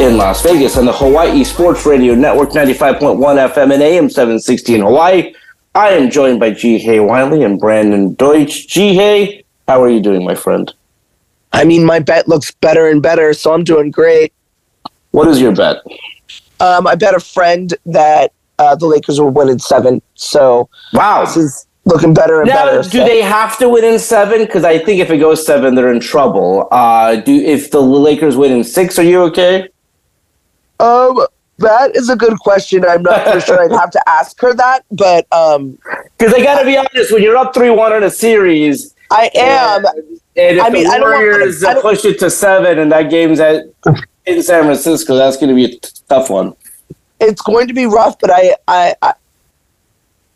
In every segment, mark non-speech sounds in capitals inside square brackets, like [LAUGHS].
in Las Vegas, on the Hawaii Sports Radio Network, 95.1 FM and AM 760 in Hawaii. I am joined by Ji Hae Wiley and Brandon Deutsch. Ji Hae, how are you doing, my friend? I mean, my bet looks better and better, so I'm doing great. What is your bet? Um, I bet a friend that uh, the Lakers will win in seven. So wow, this is looking better and now, better. Do so. they have to win in seven? Because I think if it goes seven, they're in trouble. Uh, do if the Lakers win in six, are you okay? Um, that is a good question. I'm not for sure. I'd have to ask her that, but um, because I got to be honest, when you're up three one in a series, I am. And if I mean, the I don't Warriors I don't- push it to seven, and that game's at in San Francisco, that's going to be a t- tough one. it's going to be rough, but I, I, I,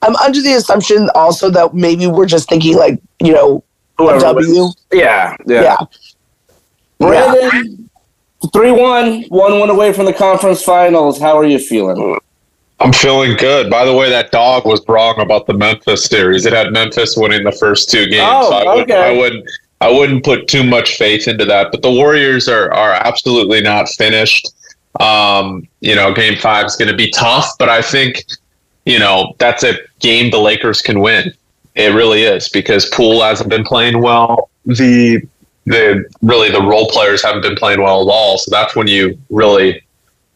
I'm under the assumption also that maybe we're just thinking like you know Whoever W. wins. Yeah, yeah. Yeah. Brandon, three one, one one away from the conference finals. How are you feeling? I'm feeling good. By the way, that dog was wrong about the Memphis series. It had Memphis winning the first two games. Oh, so I wouldn't, okay. I wouldn't I wouldn't put too much faith into that. But the Warriors are are absolutely not finished. Um, you know, game five is going to be tough, but I think, you know, that's a game the Lakers can win. It really is because Poole hasn't been playing well. The the really the role players haven't been playing well at all. So that's when you really,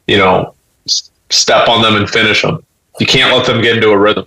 you know, step on them and finish them. You can't let them get into a rhythm.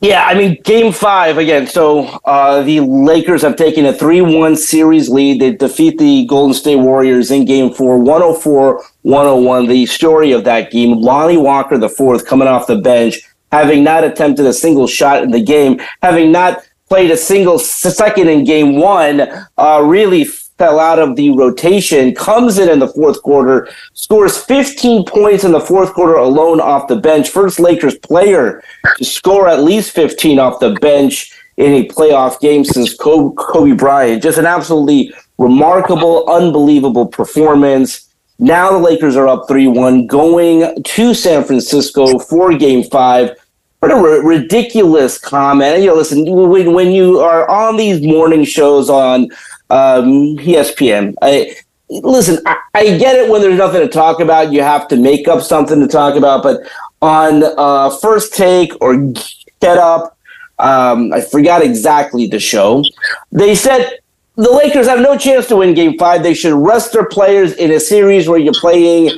Yeah, I mean, game five again. So uh, the Lakers have taken a 3 1 series lead. They defeat the Golden State Warriors in game four, 104 101. The story of that game Lonnie Walker, the fourth, coming off the bench, having not attempted a single shot in the game, having not played a single second in game one, uh, really fell out of the rotation, comes in in the fourth quarter, scores 15 points in the fourth quarter alone off the bench. First Lakers player to score at least 15 off the bench in a playoff game since Kobe, Bryant. Just an absolutely remarkable, unbelievable performance. Now the Lakers are up 3 1, going to San Francisco for game five. What a ridiculous comment. You know, listen, when, when you are on these morning shows on um, ESPN, I, listen, I, I get it when there's nothing to talk about. You have to make up something to talk about. But on uh, First Take or Get Up, um, I forgot exactly the show, they said the Lakers have no chance to win game five. They should rest their players in a series where you're playing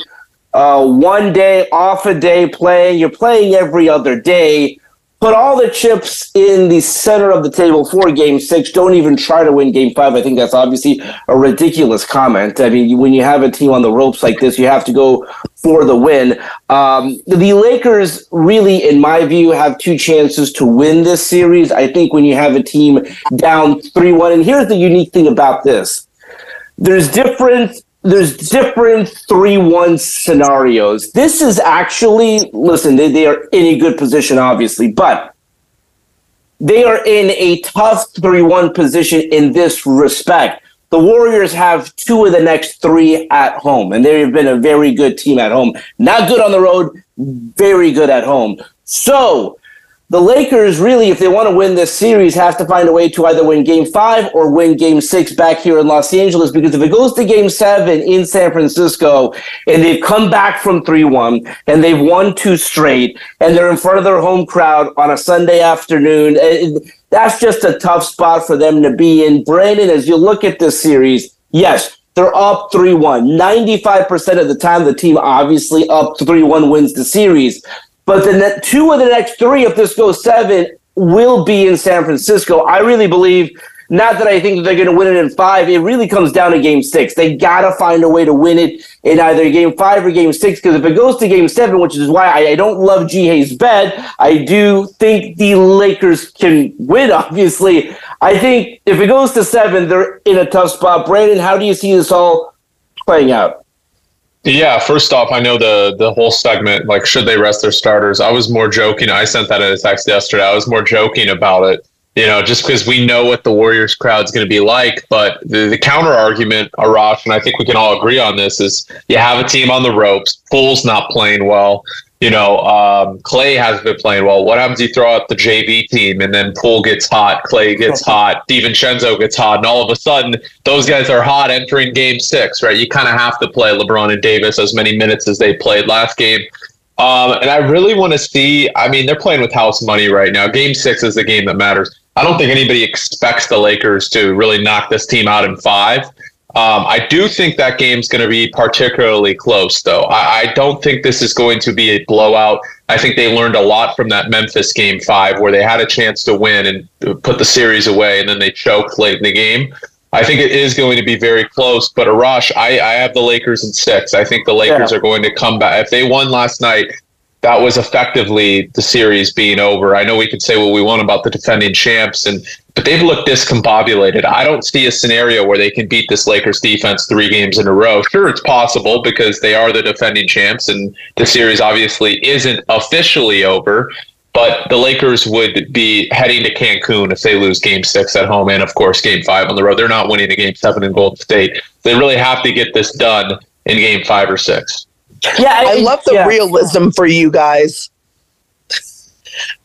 uh, one day, off a day playing. You're playing every other day. Put all the chips in the center of the table for game six. Don't even try to win game five. I think that's obviously a ridiculous comment. I mean, when you have a team on the ropes like this, you have to go for the win. Um, the Lakers really, in my view, have two chances to win this series. I think when you have a team down 3 1, and here's the unique thing about this there's different there's different 3-1 scenarios. This is actually listen, they, they are in a good position, obviously, but they are in a tough 3-1 position in this respect. The Warriors have two of the next three at home, and they have been a very good team at home. Not good on the road, very good at home. So the Lakers really, if they want to win this series, have to find a way to either win game five or win game six back here in Los Angeles. Because if it goes to game seven in San Francisco and they've come back from 3 1 and they've won two straight and they're in front of their home crowd on a Sunday afternoon, eh, that's just a tough spot for them to be in. Brandon, as you look at this series, yes, they're up 3 1. 95% of the time, the team obviously up 3 1 wins the series. But the ne- two of the next three, if this goes seven, will be in San Francisco. I really believe not that I think that they're going to win it in five. It really comes down to game six. They got to find a way to win it in either game five or game six. Because if it goes to game seven, which is why I, I don't love Ji Hae's bet, I do think the Lakers can win, [LAUGHS] obviously. I think if it goes to seven, they're in a tough spot. Brandon, how do you see this all playing out? Yeah, first off, I know the the whole segment, like should they rest their starters? I was more joking. I sent that in a text yesterday. I was more joking about it you know, just because we know what the Warriors crowd's going to be like. But the, the counter argument, Arash, and I think we can all agree on this, is you have a team on the ropes. Poole's not playing well. You know, um, Klay has been playing well. What happens? You throw out the JV team, and then Poole gets hot, Klay gets [LAUGHS] hot, DiVincenzo gets hot, and all of a sudden, those guys are hot entering Game Six, right? You kind of have to play LeBron and Davis as many minutes as they played last game. Um, and I really want to see. I mean, they're playing with house money right now. Game six is the game that matters. I don't think anybody expects the Lakers to really knock this team out in five. Um, I do think that game's going to be particularly close, though. I, I, don't think this is going to be a blowout. I think they learned a lot from that Memphis game five, where they had a chance to win and put the series away, and then they choked late in the game. I think it is going to be very close, but Arash, I, I have the Lakers in six. I think the Lakers yeah. are going to come back. If they won last night, that was effectively the series being over. I know we could say what we want about the defending champs, and but they've looked discombobulated. I don't see a scenario where they can beat this Lakers defense three games in a row. Sure, it's possible because they are the defending champs, and the series obviously isn't officially over. But the Lakers would be heading to Cancun if they lose Game Six at home, and of course Game Five on the road. They're not winning a Game Seven in Golden State. They really have to get this done in Game Five or Six. Yeah, I, I love the yeah. realism for you guys.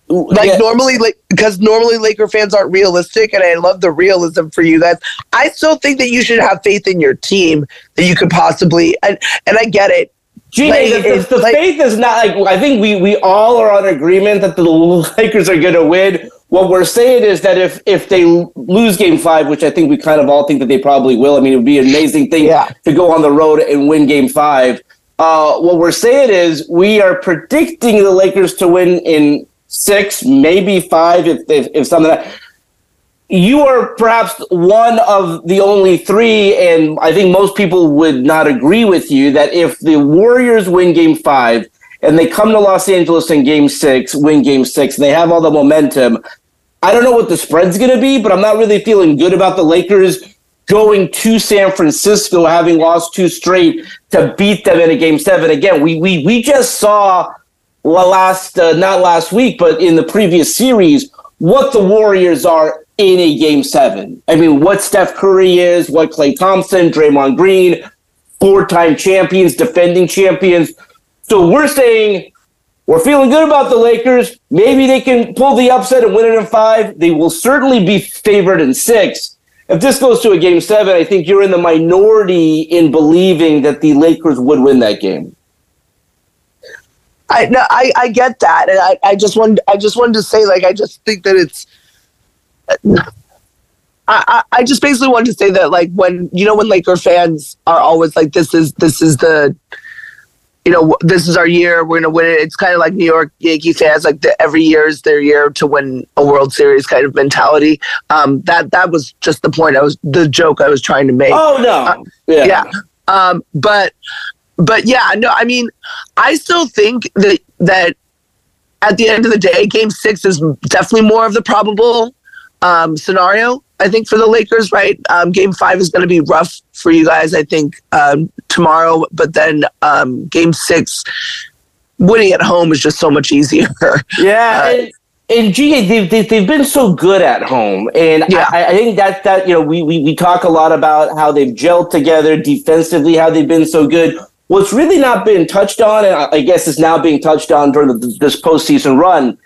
like yeah. normally like because normally Laker fans aren't realistic and I love the realism for you guys. I still think that you should have faith in your team that you could possibly and and I get it. Gee, like, the, the, the like, faith is not like I think we we all are on agreement that the Lakers are going to win. What we're saying is that if if they lose Game Five, which I think we kind of all think that they probably will, I mean, it would be an amazing thing yeah. to go on the road and win Game Five uh, what we're saying is we are predicting the Lakers to win in six, maybe five, if if, if something. Like you are perhaps one of the only three, and I think most people would not agree with you that if the Warriors win Game Five and they come to Los Angeles in Game Six, win Game Six, and they have all the momentum. I don't know what the spread's going to be, but I'm not really feeling good about the Lakers going to San Francisco, having lost two straight, to beat them in a game seven. Again, we we we just saw last uh, not last week, but in the previous series, what the Warriors are in a game seven. I mean, what Steph Curry is, what Klay Thompson, Draymond Green, four-time champions, defending champions. So we're saying we're feeling good about the Lakers. Maybe they can pull the upset and win it in five. They will certainly be favored in six if this goes to a game seven, I think you're in the minority in believing that the Lakers would win that game. I no, I, I get that, and I, I just wanted I just wanted to say like I just think that it's. I, I just basically wanted to say that like when you know when Laker fans are always like this is this is the you know, this is our year. We're gonna win it. It's kind of like New York Yankee fans, like the, every year is their year to win a World Series kind of mentality. Um, that that was just the point. I was the joke I was trying to make. Oh no, uh, yeah, yeah. Um, but but yeah, no. I mean, I still think that that at the end of the day, Game Six is definitely more of the probable um, scenario. I think for the Lakers, right? Um, game five is going to be rough for you guys. I think um, tomorrow, but then um, game six, winning at home is just so much easier. [LAUGHS] Yeah. Uh, and, and Ji Hae, they've, they've, they've been so good at home. And yeah. I, I think that, that, you know, we, we, we talk a lot about how they've gelled together defensively, how they've been so good. What's really not been touched on, and I guess is now being touched on during the, this postseason run,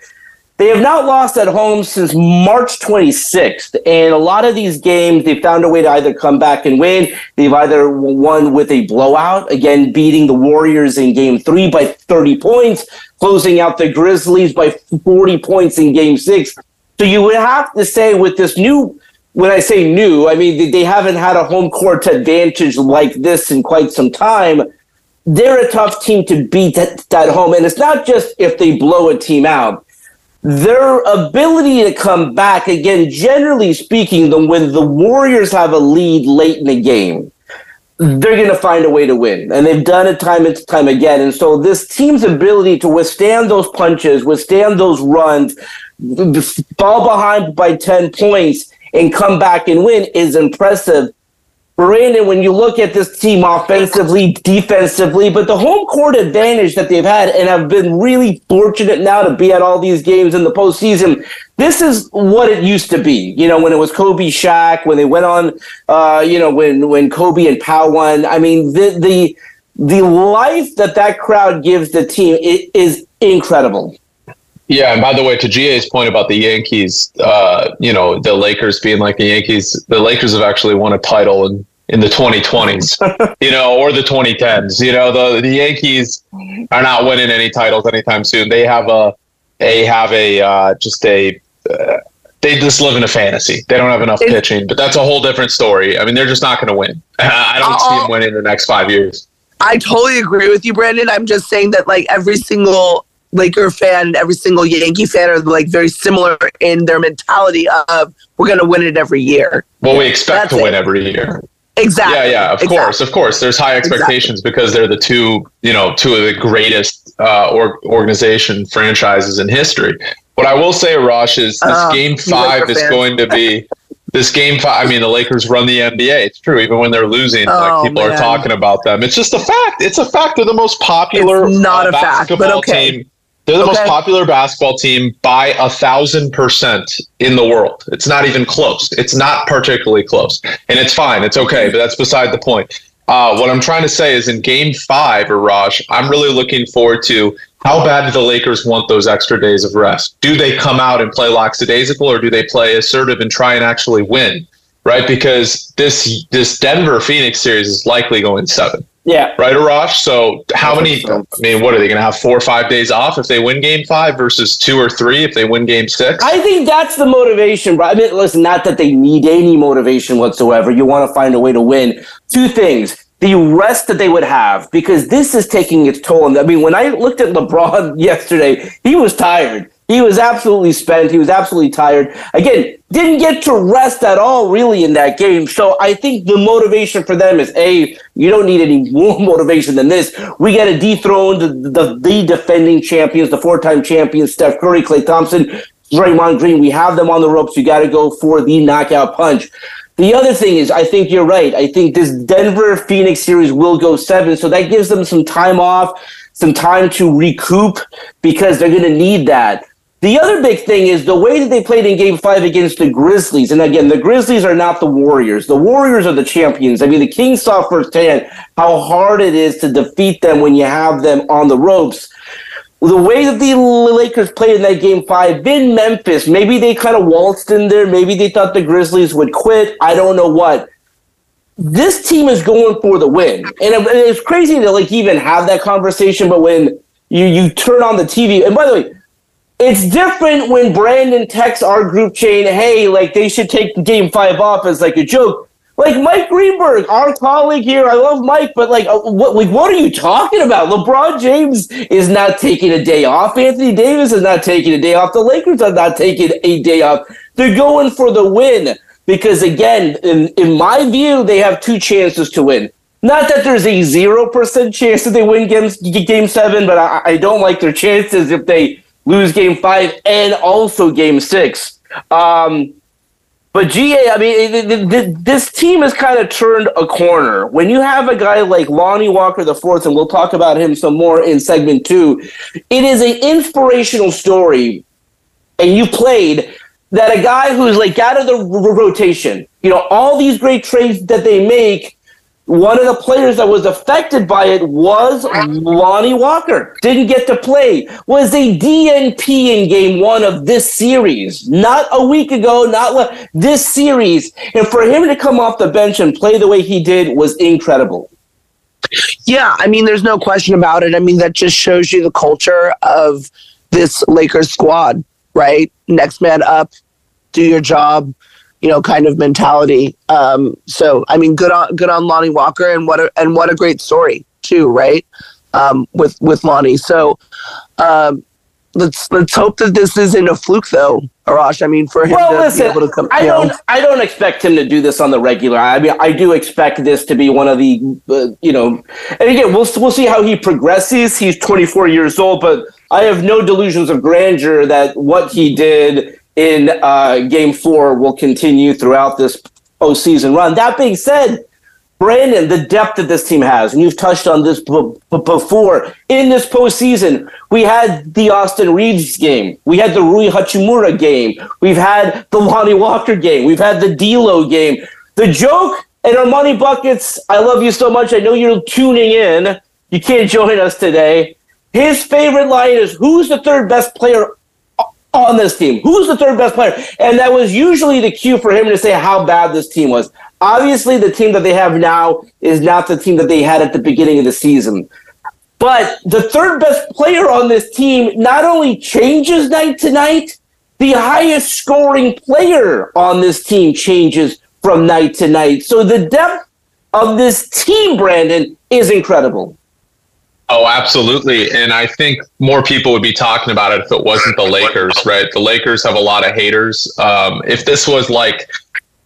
they have not lost at home since March 26th. And a lot of these games, they found a way to either come back and win. They've either won with a blowout, again, beating the Warriors in game three by 30 points, closing out the Grizzlies by 40 points in game six. So you would have to say with this new, when I say new, I mean, they haven't had a home court advantage like this in quite some time they're a tough team to beat at, at home. And it's not just if they blow a team out. Their ability to come back, again, generally speaking, the, when the Warriors have a lead late in the game, they're going to find a way to win. And they've done it time and time again. And so this team's ability to withstand those punches, withstand those runs, fall behind by 10 points and come back and win is impressive. Brandon, when you look at this team offensively, defensively, but the home court advantage that they've had and have been really fortunate now to be at all these games in the postseason, this is what it used to be. You know, when it was Kobe Shaq, when they went on, uh, you know, when when Kobe and Pau won. I mean, the the the life that that crowd gives the team is incredible. Yeah, and by the way, to Ji Hae's point about the Yankees, uh, you know, the Lakers being like the Yankees, the Lakers have actually won a title in, in the 2020s, [LAUGHS] you know, or the 2010s. You know, the the Yankees are not winning any titles anytime soon. They have a they have a uh, just a uh, they just live in a fantasy. They don't have enough pitching, but that's a whole different story. I mean, they're just not going to win. [LAUGHS] I don't see them winning the next five years. I totally agree with you, Brandon. I'm just saying that like every single Laker fan every single Yankee fan are like very similar in their mentality of we're going to win it every year. Well, we expect That's to win every year. Exactly. Yeah, yeah, of exactly. course, of course. There's high expectations exactly. because they're the two, you know, two of the greatest uh, or organization franchises in history. What I will say, Rosh, is this uh, game five is going to be [LAUGHS] this game five. I mean, the Lakers run the NBA. It's true. Even when they're losing, oh, like people man. are talking about them. It's just a fact. It's a fact. They're the most popular. It's not uh, a fact, but okay. Team they're the okay. most popular basketball team by a thousand percent in the world. It's not even close. It's not particularly close, and it's fine. It's okay, but that's beside the point. Uh, what I'm trying to say is in Game Five, Raj, I'm really looking forward to how bad do the Lakers want those extra days of rest? Do they come out and play lackadaisical, or do they play assertive and try and actually win? Right, because this this Denver Phoenix series is likely going seven. Yeah. Right, Arash? So how many I mean, what are they gonna have four or five days off if they win game five versus two or three if they win game six? I think that's the motivation, bro. I mean, listen, not that they need any motivation whatsoever. You want to find a way to win. Two things. The rest that they would have, because this is taking its toll. And I mean, when I looked at LeBron [LAUGHS] yesterday, he was tired. He was absolutely spent. He was absolutely tired. Again, didn't get to rest at all, really, in that game. So I think the motivation for them is a you don't need any [LAUGHS] more motivation than this. We got to dethrone the, the, the defending champions, the four time champions, Steph Curry, Klay Thompson, Draymond Green. We have them on the ropes. You got to go for the knockout punch. The other thing is, I think you're right. I think this Denver Phoenix series will go seven, so that gives them some time off, some time to recoup because they're going to need that. The other big thing is the way that they played in game five against the Grizzlies. And again, the Grizzlies are not the Warriors. The Warriors are the champions. I mean, the Kings saw firsthand how hard it is to defeat them when you have them on the ropes. The way that the Lakers played in that game five in Memphis, maybe they kind of waltzed in there. Maybe they thought the Grizzlies would quit. I don't know what. This team is going for the win. And it's crazy to like even have that conversation, but when you, you turn on the TV, and by the way, it's different when Brandon texts our group chain, hey, like they should take game five off as like a joke. Like Mike Greenberg, our colleague here, I love Mike, but like, uh, what, like, what are you talking about? LeBron James is not taking a day off. Anthony Davis is not taking a day off. The Lakers are not taking a day off. They're going for the win because, again, in, in my view, they have two chances to win. Not that there's a zero percent chance that they win game, game seven, but I, I don't like their chances if they lose game five and also game six. Um, but Ji Hae, I mean, this team has kind of turned a corner. When you have a guy like Lonnie Walker the fourth, and we'll talk about him some more in segment two, it is an inspirational story. And you played that a guy who's like out of the rotation, you know, all these great trades that they make one of the players that was affected by it was Lonnie Walker. Didn't get to play. Was a DNP in game one of this series. Not a week ago, not this series. And for him to come off the bench and play the way he did was incredible. Yeah, I mean, there's no question about it. I mean, that just shows you the culture of this Lakers squad, right? Next man up, do your job you know, kind of mentality. Um, so I mean, good on good on Lonnie Walker, and what a and what a great story too, right? Um, with with Lonnie. So um, let's let's hope that this isn't a fluke, though, Arash. I mean, for him well, to listen, be able to come. I you know. don't. I don't expect him to do this on the regular. I mean, I do expect this to be one of the, uh, you know, and again, we'll we'll see how he progresses. He's 24 years old, but I have no delusions of grandeur that what he did in uh, Game Four will continue throughout this postseason run. That being said. Brandon, the depth that this team has, and you've touched on this b- b- before. In this postseason, we had the Austin Reaves game, we had the Rui Hachimura game, we've had the Lonnie Walker game, we've had the D'Lo game. The joke and Armani buckets. I love you so much. I know you're tuning in. You can't join us today. His favorite line is, "Who's the third best player on this team? Who's the third best player?" And that was usually the cue for him to say how bad this team was. Obviously, the team that they have now is not the team that they had at the beginning of the season. But the third best player on this team not only changes night to night, the highest scoring player on this team changes from night to night. So the depth of this team, Brandon, is incredible. Oh, absolutely. And I think more people would be talking about it if it wasn't the Lakers, right? The Lakers have a lot of haters. Um, if this was like,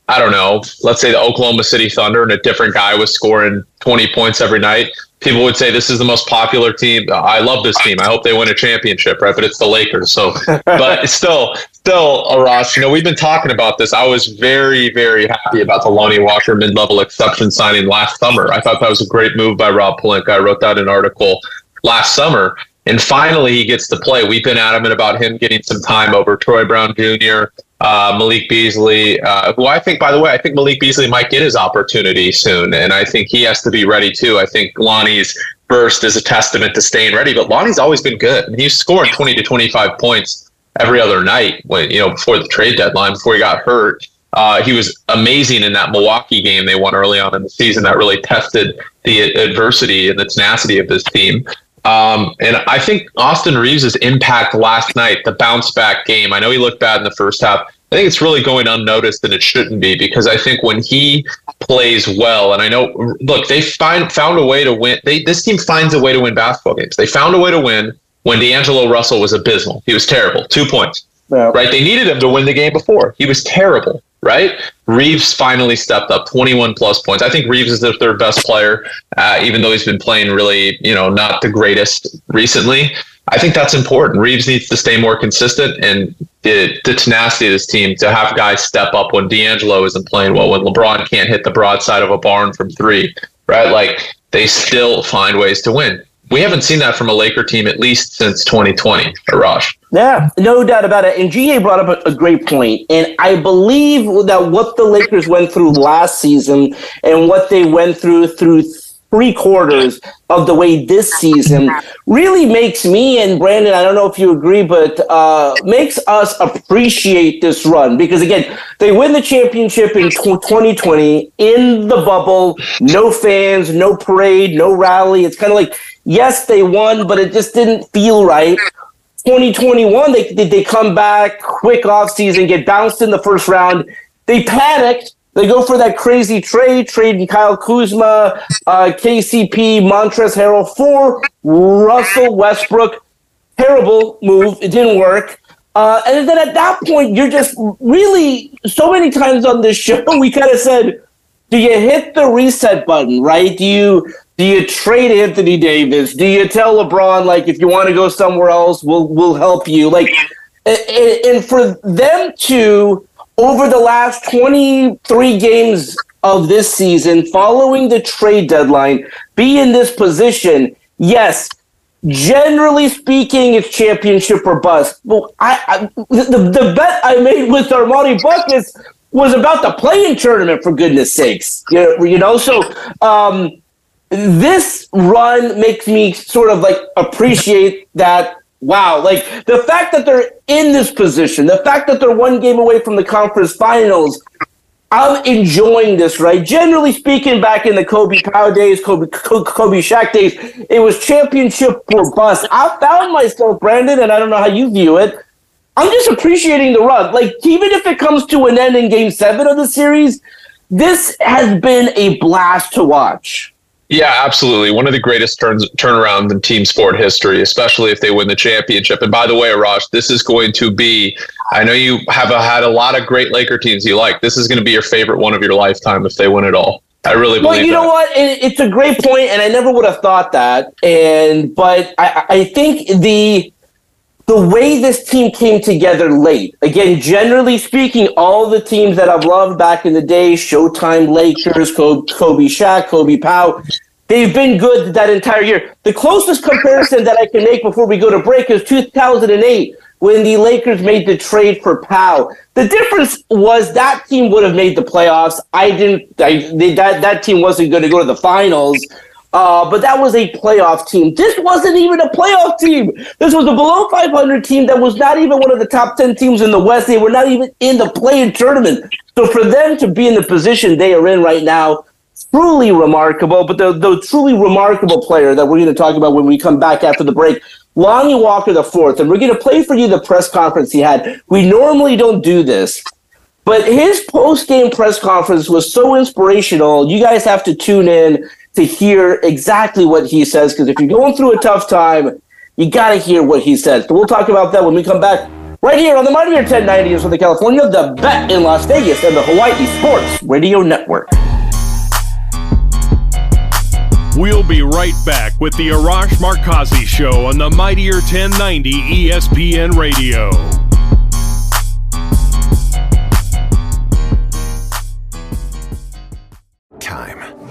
I don't know, let's say the Oklahoma City Thunder and a different guy was scoring 20 points every night, people would say this is the most popular team. I love this team. I hope they win a championship, right? But it's the Lakers. So, [LAUGHS] but still, still, Arash, you know, we've been talking about this. I was very, very happy about the Lonnie Walker mid level exception signing last summer. I thought that was a great move by Rob Pelinka. I wrote that in an article last summer. And finally, he gets to play. We've been adamant about him getting some time over Troy Brown Jr., uh, Malik Beasley, uh, who I think, by the way, I think Malik Beasley might get his opportunity soon. And I think he has to be ready too. I think Lonnie's burst is a testament to staying ready, but Lonnie's always been good. And he's scoring 20 to 25 points every other night when, you know, before the trade deadline, before he got hurt. Uh, he was amazing in that Milwaukee game they won early on in the season that really tested the adversity and the tenacity of this team. Um, and I think Austin Reaves' impact last night, the bounce back game, I know he looked bad in the first half. I think it's really going unnoticed and it shouldn't be because I think when he plays well, and I know, look, they find found a way to win. They this team finds a way to win basketball games. They found a way to win when D'Angelo Russell was abysmal. He was terrible. Two points. Yeah. Right? They needed him to win the game before. He was terrible. Right? Reaves finally stepped up, 21 plus points. I think Reaves is their third best player, uh, even though he's been playing really, you know, not the greatest recently. I think that's important. Reaves needs to stay more consistent and the, the tenacity of this team to have guys step up when D'Angelo isn't playing well, when LeBron can't hit the broadside of a barn from three, right? Like they still find ways to win. We haven't seen that from a Laker team at least since 2020, Arash. Yeah, no doubt about it. And Ji Hae brought up a, a, great point. And I believe that what the Lakers went through last season and what they went through through three quarters of the way this season really makes me and Brandon, I don't know if you agree, but uh, makes us appreciate this run because again, they win the championship in 2020 in the bubble, no fans, no parade, no rally. It's kind of like, yes, they won, but it just didn't feel right. 2021, they, they, come back, quick off season, get bounced in the first round. They panicked they go for that crazy trade, trading Kyle Kuzma, uh, KCP, Montrezl Harrell for Russell Westbrook. Terrible move. It didn't work. Uh, and then at that point, you're just really so many times on this show, [LAUGHS] we kind of said, do you hit the reset button, right? Do you do you trade Anthony Davis? Do you tell LeBron like if you want to go somewhere else, we'll we'll help you? Like, and, for them to over the last 23 games of this season, following the trade deadline, be in this position, yes, generally speaking, it's championship or bust. Well, I, I the, the bet I made with Armani Buckets was about the playing tournament, for goodness sakes. You, you know, so um, this run makes me sort of like appreciate that wow, like the fact that they're in this position, the fact that they're one game away from the conference finals, I'm enjoying this, right? Generally speaking, back in the Kobe Pau days, Kobe, Kobe Shaq days, it was championship or bust. I found myself, Brandon, and I don't know how you view it. I'm just appreciating the run. Like, even if it comes to an end in game seven of the series, this has been a blast to watch. Yeah, absolutely. One of the greatest turns turnarounds in team sport history, especially if they win the championship. And by the way, Arash, this is going to be. I know you have a, had a lot of great Laker teams you like. This is going to be your favorite one of your lifetime if they win it all. I really believe. Well, you that. know what? It, it's a great point, and I never would have thought that. And but I, I think the the way this team came together late. Again, generally speaking, all the teams that I've loved back in the day, Showtime Lakers, Kobe, Kobe Shaq, Kobe Pau, they've been good that entire year. The closest comparison that I can make before we go to break is 2008 when the Lakers made the trade for Pau. The difference was that team would have made the playoffs. I didn't. I, they, that that team wasn't going to go to the finals. Uh, but that was a playoff team. This wasn't even a playoff team. This was a below 500 team that was not even one of the top 10 teams in the West. They were not even in the play-in tournament. So for them to be in the position they are in right now, truly remarkable. But the, the truly remarkable player that we're going to talk about when we come back after the break, Lonnie Walker the fourth, and we're going to play for you the press conference he had. We normally don't do this, but his post-game press conference was so inspirational. You guys have to tune in to hear exactly what he says because if you're going through a tough time, you got to hear what he says. So we'll talk about that when we come back right here on the Mightier 1090 from the California, the Bet in Las Vegas, and the Hawaii Sports Radio Network. We'll be right back with the Arash Markazi Show on the Mightier 1090 ESPN Radio. Time.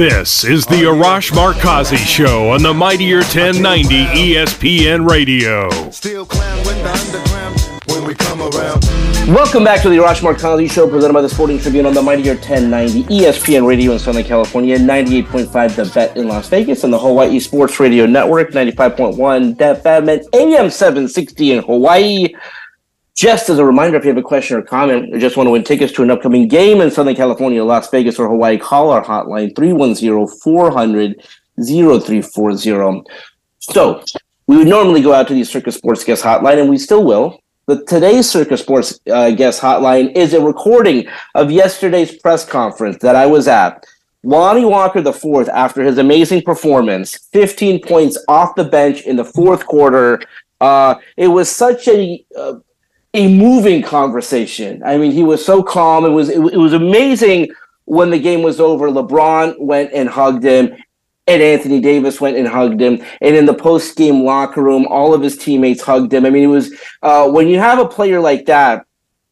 This is the Arash Markazi Show on the Mightier 1090 ESPN Radio. Still with the underground when we come around. Welcome back to the Arash Markazi Show, presented by the Sporting Tribune on the Mightier 1090 ESPN Radio in Southern California, 98.5 The Bet in Las Vegas, and the Hawaii Sports Radio Network, 95.1 Def and AM 760 in Hawaii. Just as a reminder, if you have a question or comment, or just want to win tickets to an upcoming game in Southern California, Las Vegas, or Hawaii, call our hotline 310 400 0340. So, we would normally go out to the Circa Sports Guest Hotline, and we still will. But today's Circa Sports uh, Guest Hotline is a recording of yesterday's press conference that I was at. Lonnie Walker fourth, after his amazing performance, 15 points off the bench in the fourth quarter. Uh, it was such a uh, a moving conversation. I mean, he was so calm. It was it, it was amazing when the game was over. LeBron went and hugged him, and Anthony Davis went and hugged him. And in the post game locker room, all of his teammates hugged him. I mean, it was uh, when you have a player like that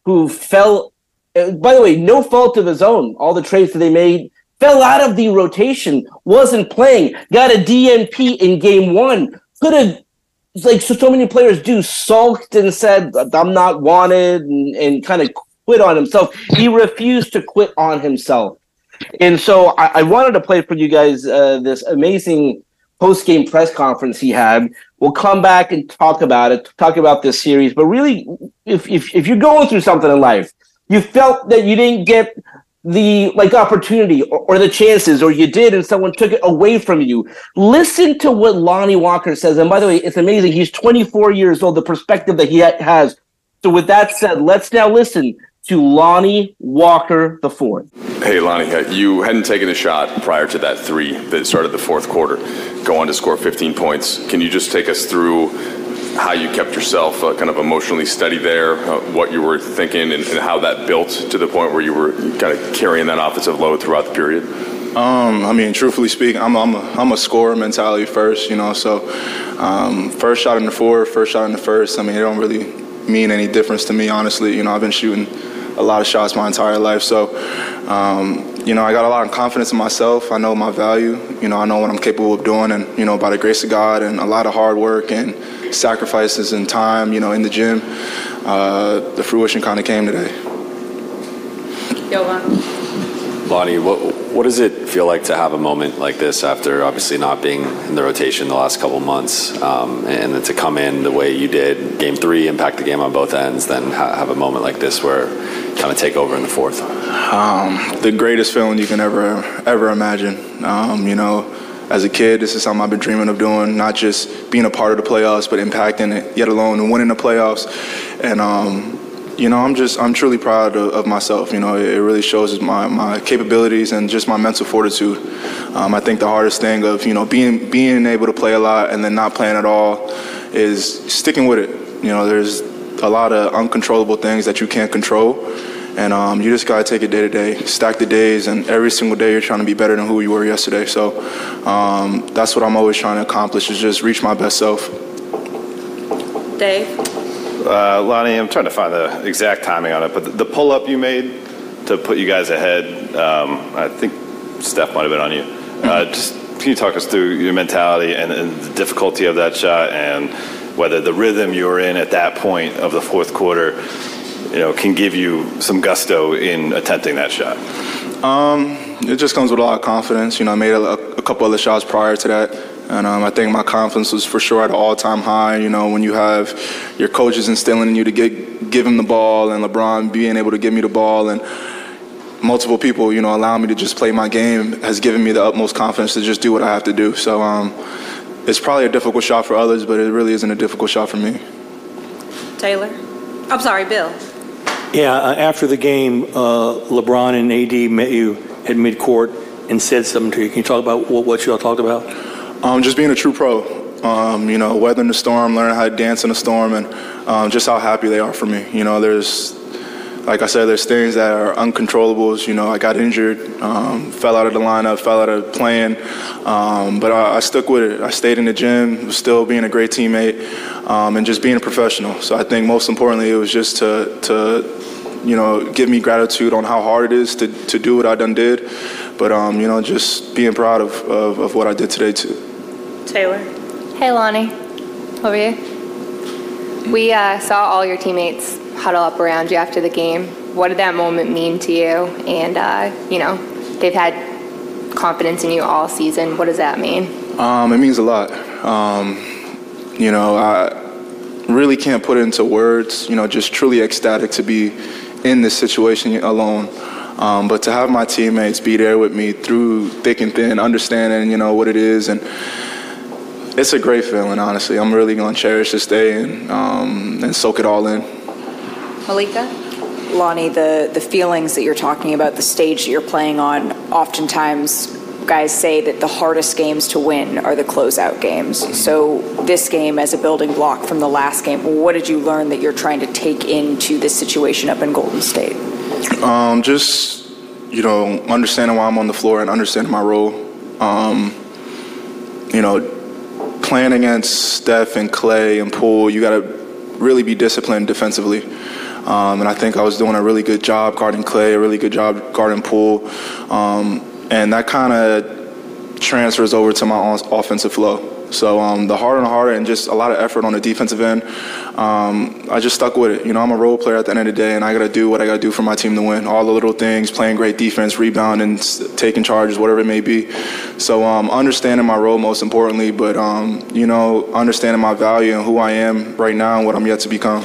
who fell. uh, By the way, no fault of his own. All the trades that they made fell out of the rotation, wasn't playing, got a DNP in game one. Could have like so, so many players do sulked and said i'm not wanted and, and kind of quit on himself. He refused to quit on himself. And so i, I wanted to play for you guys uh, this amazing post-game press conference he had. We'll come back and talk about it talk about this series but really if, if, if you're going through something in life you felt that you didn't get the like opportunity or, or, the chances or you did and someone took it away from you. Listen to what lonnie walker says. And by the way it's amazing. He's 24 years old the perspective that he ha- has. So with that said let's now listen to lonnie walker the fourth. Hey lonnie uh, you hadn't taken a shot prior to that three that started the fourth quarter go on to score 15 points. Can you just take us through how you kept yourself uh, kind of emotionally steady there, uh, what you were thinking, and, and, how that built to the point where you were kind of carrying that offensive load throughout the period? Um, I mean, truthfully speaking, I'm, I'm, a, I'm a scorer mentality first, you know. So, um, first shot in the fourth, first shot in the first. I mean, it don't really mean any difference to me, honestly. You know, I've been shooting a lot of shots my entire life, so um, you know, I got a lot of confidence in myself. I know my value. You know, I know what I'm capable of doing, and you know, by the grace of God and a lot of hard work and sacrifices and time, you know, in the gym, uh, the fruition kind of came today. Jovan. Lonnie, what what does it feel like to have a moment like this after obviously not being in the rotation the last couple months, um, and then to come in the way you did, game three, impact the game on both ends, then ha- have a moment like this where kind of take over in the fourth? Um, the greatest feeling you can ever ever imagine. Um, you know, as a kid, this is something I've been dreaming of doing, not just being a part of the playoffs, but impacting it, yet alone and winning the playoffs. And um, you know, I'm just I'm truly proud of, of, myself. You know, it really shows my, my capabilities and just my mental fortitude. Um, I think the hardest thing of you know being being able to play a lot and then not playing at all is sticking with it. You know, there's a lot of uncontrollable things that you can't control. And um, you just gotta take it day to day, stack the days, and every single day you're trying to be better than who you were yesterday. So um, that's what I'm always trying to accomplish: is just reach my best self. Dave. Uh, Lonnie, I'm trying to find the exact timing on it, but the, the pull up you made to put you guys ahead, um, I think Steph might have been on you. Uh, just can you talk us through your mentality and, and, the difficulty of that shot and whether the rhythm you were in at that point of the fourth quarter, you know, can give you some gusto in attempting that shot? Um, it just comes with a lot of confidence. You know, I made a, a couple other shots prior to that and um, I think my confidence was for sure at an all-time high. You know, when you have your coaches instilling in you to get give him the ball, and LeBron being able to give me the ball, and multiple people, you know, allowing me to just play my game has given me the utmost confidence to just do what I have to do. So um, it's probably a difficult shot for others, but it really isn't a difficult shot for me. Taylor, I'm sorry, Bill. Yeah, uh, after the game, uh, LeBron and AD met you at midcourt and said something to you. Can you talk about what, what you all talked about? Um, just being a true pro. Um, you know, weathering the storm, learning how to dance in the storm, and um, just how happy they are for me. You know, there's, like I said, there's things that are uncontrollables. You know, I got injured, um, fell out of the lineup, fell out of playing, um, but I, I, stuck with it. I stayed in the gym, was still being a great teammate, um, and just being a professional. So I think most importantly, it was just to, to you know, give me gratitude on how hard it is to, to do what I done did. But, um, you know, just being proud of, of, of what I did today, too. Taylor. Hey, Lonnie. Over here. We uh, saw all your teammates huddle up around you after the game. What did that moment mean to you? And, uh, you know, they've had confidence in you all season. What does that mean? Um, it means a lot. Um, you know, I really can't put it into words. You know, just truly ecstatic to be in this situation alone. Um, but to have my teammates be there with me through thick and thin, understanding, you know, what it is and it's a great feeling, honestly. I'm really going to cherish this day and, um, and soak it all in. Malika? Lonnie, the, the feelings that you're talking about, the stage that you're playing on, oftentimes guys say that the hardest games to win are the closeout games. So, this game, as a building block from the last game, what did you learn that you're trying to take into this situation up in Golden State? Um, just, you know, understanding why I'm on the floor and understanding my role. Um, you know, playing against Steph and Klay and Poole, you got to really be disciplined defensively. Um, and I think I was doing a really good job guarding Klay, a really good job guarding Poole. Um, and that kind of transfers over to my offensive flow. So um, the harder and harder, and just a lot of effort on the defensive end. Um, I just stuck with it. You know, I'm a role player at the end of the day, and I got to do what I got to do for my team to win. All the little things, playing great defense, rebounding, taking charges, whatever it may be. So um, understanding my role most importantly, but um, you know, understanding my value and who I am right now and what I'm yet to become.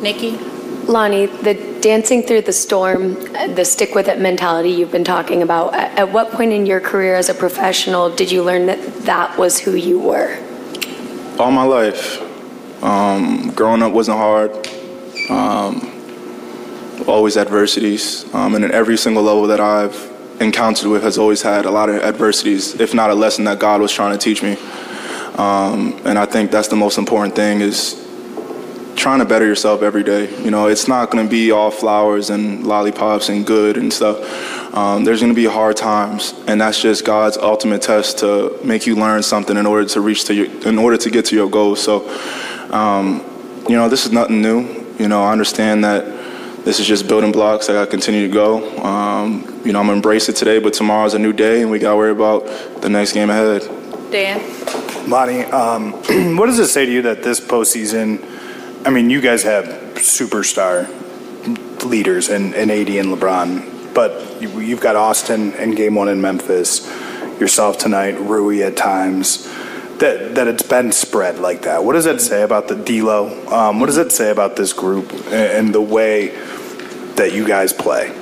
Nikki. Lonnie, the dancing through the storm, the stick with it mentality you've been talking about, at what point in your career as a professional did you learn that that was who you were? All my life. Um, growing up wasn't hard. Um, always adversities. Um, and in every single level that I've encountered with has always had a lot of adversities, if not a lesson that God was trying to teach me. Um, and I think that's the most important thing is trying to better yourself every day. You know, it's not going to be all flowers and lollipops and good and stuff. Um, there's going to be hard times, and that's just God's ultimate test to make you learn something in order to reach to your, in order to get to your goals. So, um, you know, this is nothing new. You know, I understand that this is just building blocks. I got to continue to go. Um, you know, I'm gonna embrace it today, but tomorrow's a new day, and we got to worry about the next game ahead. Dan. Lonnie, um, [CLEARS THROAT] what does it say to you that this postseason? I mean, you guys have superstar leaders in, in AD and LeBron, but you- you've got Austin in game one in Memphis, yourself tonight, Rui at times. That, that it's been spread like that. What does that say about the D'Lo? Um, what does that say about this group and, the way that you guys play?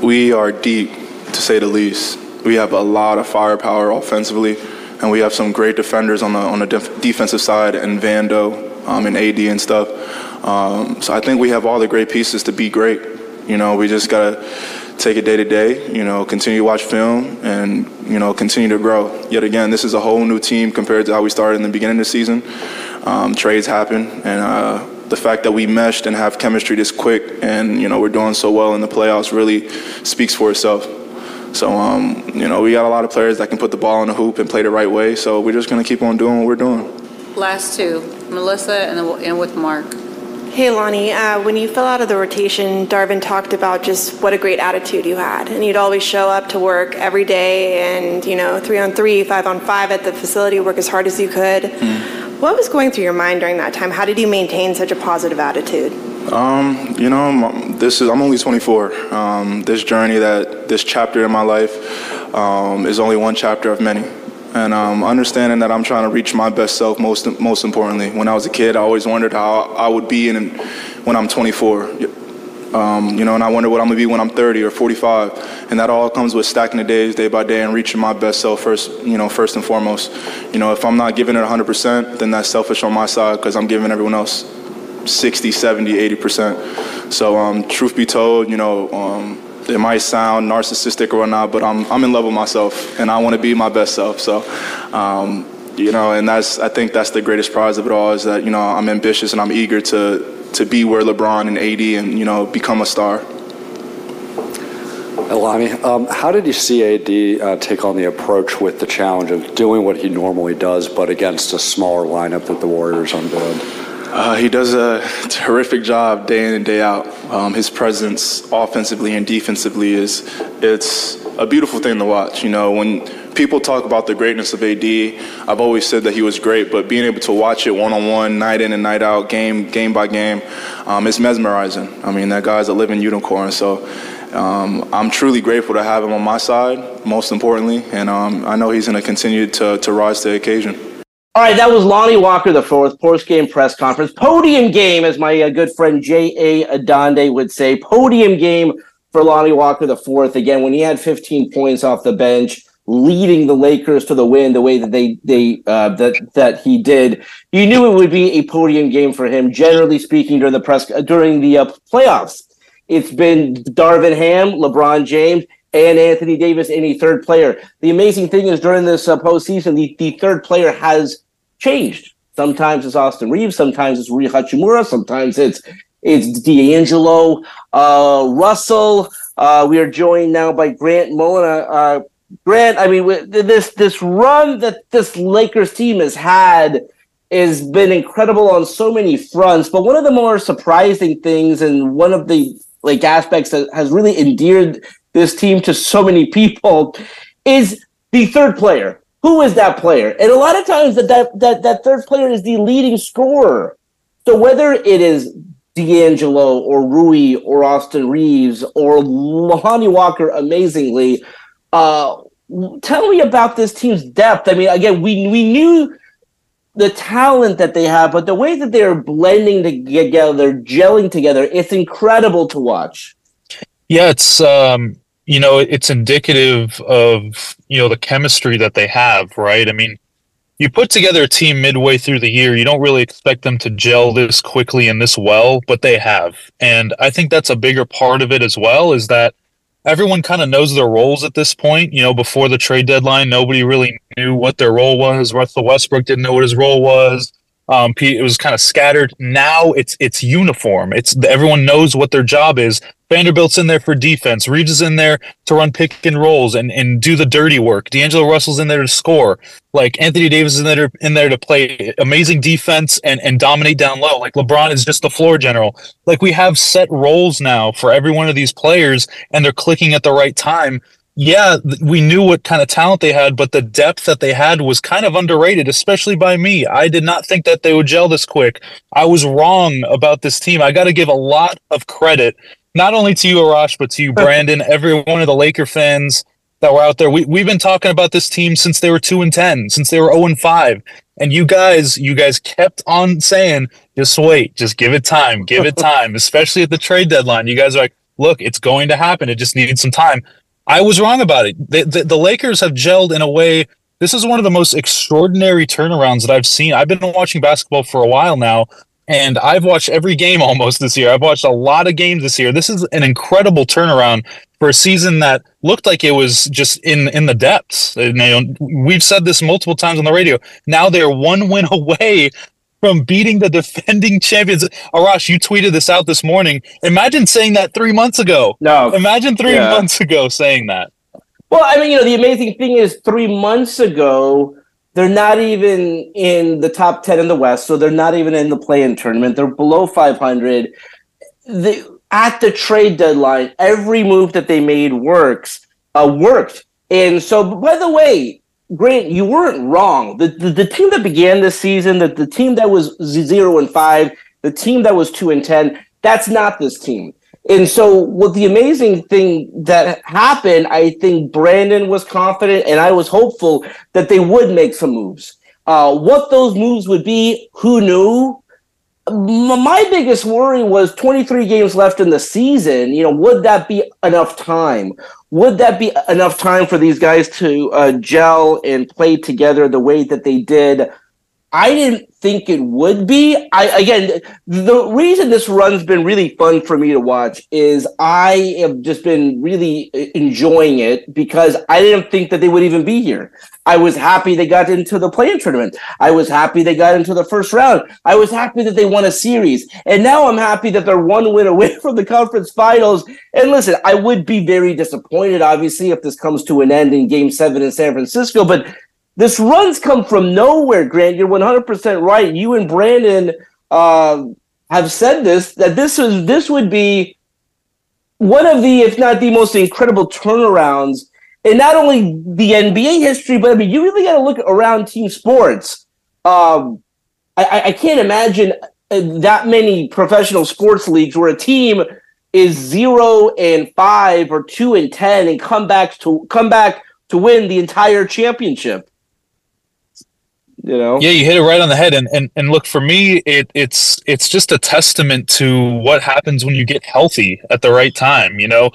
We are deep, to say the least. We have a lot of firepower offensively, and we have some great defenders on the on the def- defensive side, and Vando, um, and AD and stuff. Um, so I think we have all the great pieces to be great. You know, we just gotta take it day to day. You know, continue to watch film, and you know, continue to grow. Yet again, this is a whole new team compared to how we started in the beginning of the season. Um, trades happen, and uh, the fact that we meshed and have chemistry this quick, and you know, we're doing so well in the playoffs, really speaks for itself. So, um, you know, we got a lot of players that can put the ball in the hoop and play the right way. So we're just going to keep on doing what we're doing. Last two, Melissa and then and with Mark. Hey, Lonnie, uh, when you fell out of the rotation, Darvin talked about just what a great attitude you had. And you'd always show up to work every day and, you know, three on three, five on five at the facility, work as hard as you could. What was going through your mind during that time? How did you maintain such a positive attitude? Um, you know, this is I'm only 24. Um, this journey that this chapter in my life um, is only one chapter of many. And um, understanding that I'm trying to reach my best self most most importantly. When I was a kid, I always wondered how I would be in when I'm 24. Um, you know, and I wonder what I'm gonna be when I'm 30 or 45, and that all comes with stacking the days day by day and reaching my best self first. You know, first and foremost. You know, if I'm not giving it 100%, then that's selfish on my side because I'm giving everyone else 60, 70, 80%. So, um, truth be told, you know, um, it might sound narcissistic or whatnot, but I'm, I'm in love with myself and I want to be my best self. So, um, you know, and that's, I think that's the greatest prize of it all is that, you know, I'm ambitious and I'm eager to, to be where LeBron and AD and, you know, become a star. Elani, um, how did you see AD uh, take on the approach with the challenge of doing what he normally does, but against a smaller lineup that the Warriors unveiled? Uh, he does a terrific job day in and day out. Um, his presence, offensively and defensively, is it's a beautiful thing to watch. You know, when people talk about the greatness of AD, I've always said that he was great, but being able to watch it one on one, night in and night out, game game by game, um, it's mesmerizing. I mean, that guy's a living unicorn. So. Um, I'm truly grateful to have him on my side, most importantly, and um, I know he's going to continue to to rise to the occasion. All right, that was Lonnie Walker, the fourth post game press conference. Podium game, as my uh, good friend J.A. Adande would say. Podium game for Lonnie Walker, the fourth. Again, when he had 15 points off the bench, leading the Lakers to the win the way that they they uh, that that he did, you knew it would be a podium game for him. Generally speaking, during the press during the uh, playoffs, it's been Darvin Ham, LeBron James, and Anthony Davis, any third player. The amazing thing is during this uh, postseason, the, the third player has changed. Sometimes it's Austin Reaves, sometimes it's Rui Hachimura, sometimes it's it's D'Angelo uh, Russell. Uh, we are joined now by Grant Mona. Uh, uh, Grant, I mean, this this run that this Lakers team has had has been incredible on so many fronts. But one of the more surprising things, and one of the like aspects that has really endeared this team to so many people, is the third player. Who is that player? And a lot of times that that that, that third player is the leading scorer. So whether it is D'Angelo or Rui or Austin Reaves or Lonnie Walker, amazingly, uh, tell me about this team's depth. I mean, again, we we knew the talent that they have, but the way that they're blending together, gelling together, it's incredible to watch. Yeah, it's um, you know, it's indicative of you know the chemistry that they have, right? I mean, you put together a team midway through the year, you don't really expect them to gel this quickly and this well, but they have. And I think that's a bigger part of it as well is that everyone kind of knows their roles at this point. You know, before the trade deadline, nobody really knew what their role was. Russell Westbrook didn't know what his role was. Um, it was kind of scattered. Now it's it's uniform. It's everyone knows what their job is. Vanderbilt's in there for defense. Reaves is in there to run pick and rolls and, and do the dirty work. D'Angelo Russell's in there to score. Like Anthony Davis is in there in there to play amazing defense and, and dominate down low. Like LeBron is just the floor general. Like we have set roles now for every one of these players and they're clicking at the right time yeah, we knew what kind of talent they had, but the depth that they had was kind of underrated, especially by me. I did not think that they would gel this quick. I was wrong about this team. I got to give a lot of credit not only to you, Arash, but to you, Brandon, every one of the Laker fans that were out there. We we've been talking about this team since they were two and ten, since they were zero and five, and you guys, you guys kept on saying, just wait, just give it time, give it [LAUGHS] time, especially at the trade deadline. You guys are like, look, it's going to happen. It just needed some time. I was wrong about it. The, the, the Lakers have gelled in a way. This is one of the most extraordinary turnarounds that I've seen. I've been watching basketball for a while now, and I've watched every game [LAUGHS] almost this year. I've watched a lot of games this year. This is an incredible turnaround for a season that looked like it was just in in the depths. You know, we've said this multiple times on the radio. Now they're one win [LAUGHS] away from beating the defending champions. Arash, you tweeted this out this morning. Imagine saying that three months ago. No, imagine three Yeah. months ago saying that. Well, I mean, you know, the amazing thing is three months ago, they're not even in the top 10 in the West, so they're not even in the play in tournament. They're below 500. The, at the trade deadline, every move that they made works, uh, worked. And so, by the way, Grant, you weren't wrong. The, the, the team that began this season, the, the team that was zero and five, the team that was two and 10, that's not this team. And so, what the amazing thing that happened, I think Brandon was confident and I was hopeful that they would make some moves. Uh, what those moves would be, who knew? My biggest worry was 23 games left in the season. You know, would that be enough time? Would that be enough time for these guys to uh, gel and play together the way that they did? I didn't think it would be. I again, the reason this run's been really fun for me to watch is I have just been really enjoying it because I didn't think that they would even be here. I was happy they got into the play-in tournament. I was happy they got into the first round. I was happy that they won a series, and now I'm happy that they're one win away [LAUGHS] from the conference finals. And listen, I would be very disappointed, obviously, if this comes to an end in Game Seven in San Francisco, but this run's come from nowhere, Grant. You're 100% right. You and Brandon uh, have said this that this is this would be one of the, if not the most incredible turnarounds in not only the NBA history, but I mean, you really got to look around team sports. Um, I- I, can't imagine uh, that many professional sports leagues where a team is zero and five or two and ten and come back to come back to win the entire championship. You know? Yeah, you hit it right on the head. And and, and look, for me, it it's it's just a testament to what happens when you get healthy at the right time. You know,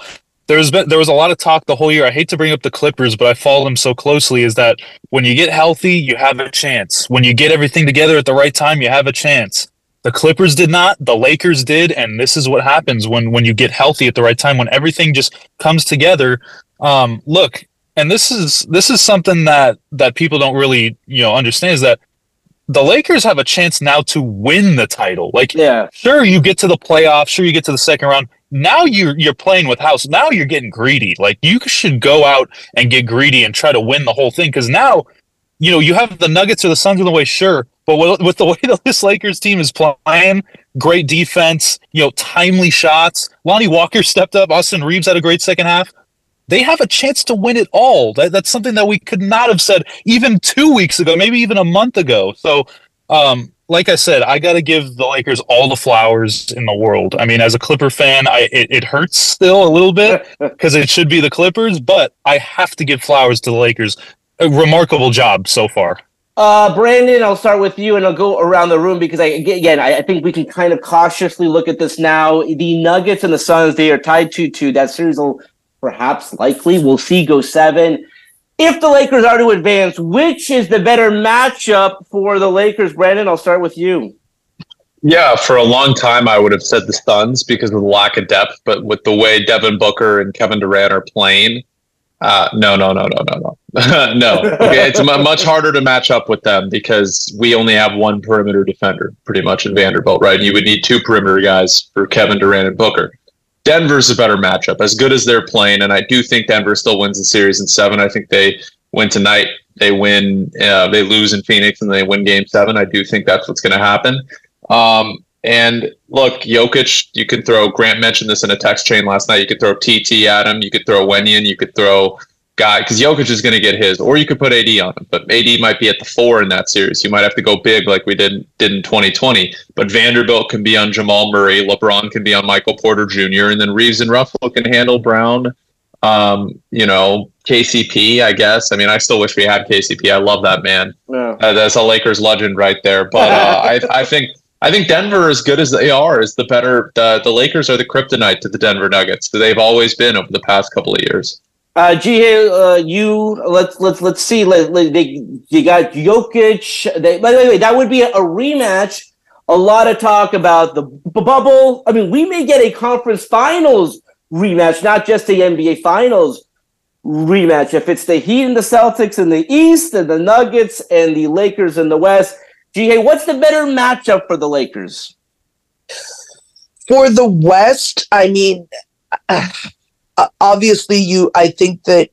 there's been there was a lot of talk the whole year. I hate to bring up the Clippers, but I follow them so closely. Is that when you get healthy, you have a chance. When you get everything together at the right time, you have a chance. The Clippers did not. The Lakers did, and this is what happens when when you get healthy at the right time. When everything just comes together. Um, look, and this is this is something that that people don't really you know understand is that the Lakers have a chance now to win the title. Like, yeah, sure, you get to the playoffs, sure, you get to the second round. Now you're you're playing with house. Now you're getting greedy. Like, you should go out and get greedy and try to win the whole thing. Because now, you know, you have the Nuggets or the Suns in the way, sure, but with, with the [LAUGHS] way that this Lakers team is playing, great defense, you know, timely shots. Lonnie Walker stepped up. Austin Reaves had a great second half they have a chance to win it all. That, that's something that we could not have said even two weeks ago, maybe even a month ago. So, um, like I said, I got to give the Lakers all the flowers in the world. I mean, as a Clipper fan, I it, it hurts still a little bit [LAUGHS] because it should be the Clippers, but I have to give flowers to the Lakers. A remarkable job so far. Uh, Brandon, I'll start with you and I'll go around the room because I again I, I think we can kind of cautiously look at this now. The Nuggets and the Suns they are tied two two. That series will perhaps likely we'll see go seven. If the Lakers are to advance, which is the better matchup for the Lakers? Brandon, I'll start with you. Yeah, for a long time I would have said the Suns because of the lack of depth, but with the way Devin Booker and Kevin Durant are playing, uh, no, no, no, no, no, no, [LAUGHS] no. Okay, it's mu- much harder to match up with them because we only have one perimeter defender, pretty much in Vanderbilt, right? You would need two perimeter guys for Kevin Durant and Booker. Denver's a better matchup, as good as they're playing, and I do think Denver still wins the series in seven. I think they win tonight. They win. Uh, they lose in Phoenix, and they win Game Seven. I do think that's what's going to happen. Um, and look, Jokic, you can throw. Grant mentioned this in a text chain last night. You could throw TT at him. You could throw Wenyen. You could throw guy because Jokic is going to get his, or you could put AD on him, but AD might be at the four in that series. You might have to go big like we did did in 2020. But Vanderbilt can be on Jamal Murray, LeBron can be on Michael Porter Jr., and then Reaves and Ruffalo can handle Brown. Um, you know, KCP, I guess. I mean, I still wish we had KCP. I love that man. Yeah. Uh, that's a Lakers legend right there. But uh, I, I think I think Denver, as good as they are, is the better. The, the Lakers are the kryptonite to the Denver Nuggets. They've always been over the past couple of years. Uh, G, uh, you let's let's let's see. Let, let, they, you got Jokic. They, by the way, that would be a, rematch. A lot of talk about the b- bubble. I mean, we may get a conference finals rematch, not just the NBA finals rematch. If it's the Heat and the Celtics in the East, and the Nuggets and the Lakers in the West. G, what's the better matchup for the Lakers? For the West, I mean, uh, obviously, you. I think that.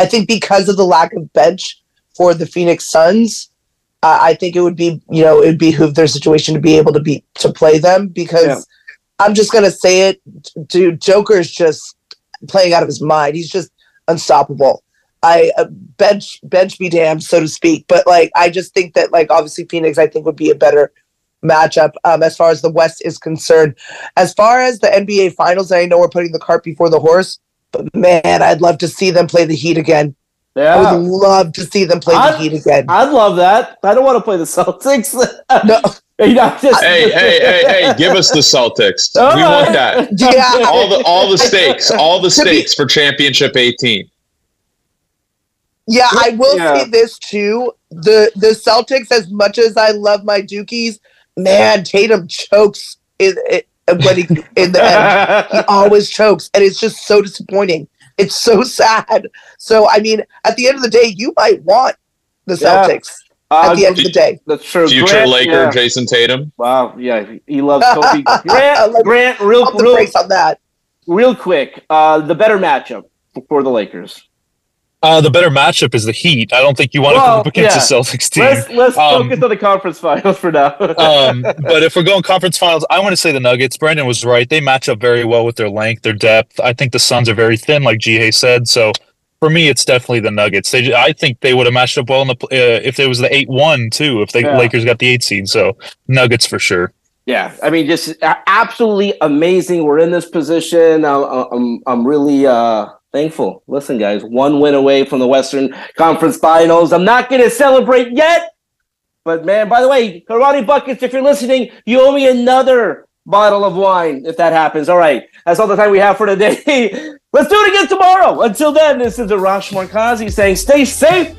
I think because of the lack of bench for the Phoenix Suns, uh, I think it would be you know it would behoove their situation to be able to be to play them because Yeah. I'm just gonna say it, dude. Joker's just playing out of his mind. He's just unstoppable. I uh, bench bench be damned, so to speak. But like, I just think that like obviously Phoenix, I think would be a better matchup um, as far as the West is concerned. As far as the NBA Finals, I know we're putting the cart before the horse, but man, I'd love to see them play the Heat again. Yeah. I would love to see them play the I'd- Heat again. I'd love that. I don't want to play the Celtics. no. [LAUGHS] You know, just, Hey, hey, hey, hey! Give us the Celtics. All we right. want that. [LAUGHS] Yeah. All the all the stakes, [LAUGHS] all the To be- stakes for championship 18. Yeah, I will Yeah. say this too. The the Celtics, as much as I love my Dookies, man, Tatum chokes in, in when he in the end. He [LAUGHS] always chokes, and it's just so disappointing. It's so [LAUGHS] sad. So I mean, at the end of the day, you might want the Yeah. Celtics. Uh, at the end of the day, That's true. Future Grant, Laker yeah. Jayson Tatum. Wow, yeah, he loves Kobe. [LAUGHS] Grant, love- Grant, real, pump real, on that. real quick. Uh, the better matchup for the Lakers. Uh, the better matchup is the Heat. I don't think you want to go up against yeah. the Celtics team. Let's let's Um, focus on the conference [LAUGHS] finals for now. [LAUGHS] um, but if we're going conference finals, I want to say the Nuggets. Brandon was right; they match up very well with their length, their depth. I think the Suns are very thin, like G. said. So for me, it's definitely the Nuggets. They, I think they would have matched up well in the uh, if it was the eight one too. If the Yeah. Lakers got the eight seed, so Nuggets for sure. Yeah, I mean, just absolutely amazing. We're in this position. I'm, I'm, I'm really uh, thankful. Listen, guys, one win away from the Western Conference Finals. I'm not going to celebrate yet, but man, by the way, Karate Buckets, if you're listening, you owe me another bottle of wine if that happens. All right, that's all the time we have for today. [LAUGHS] Let's do it again tomorrow. Until then, this is Arash Markazi saying, stay safe,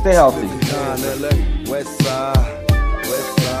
stay healthy.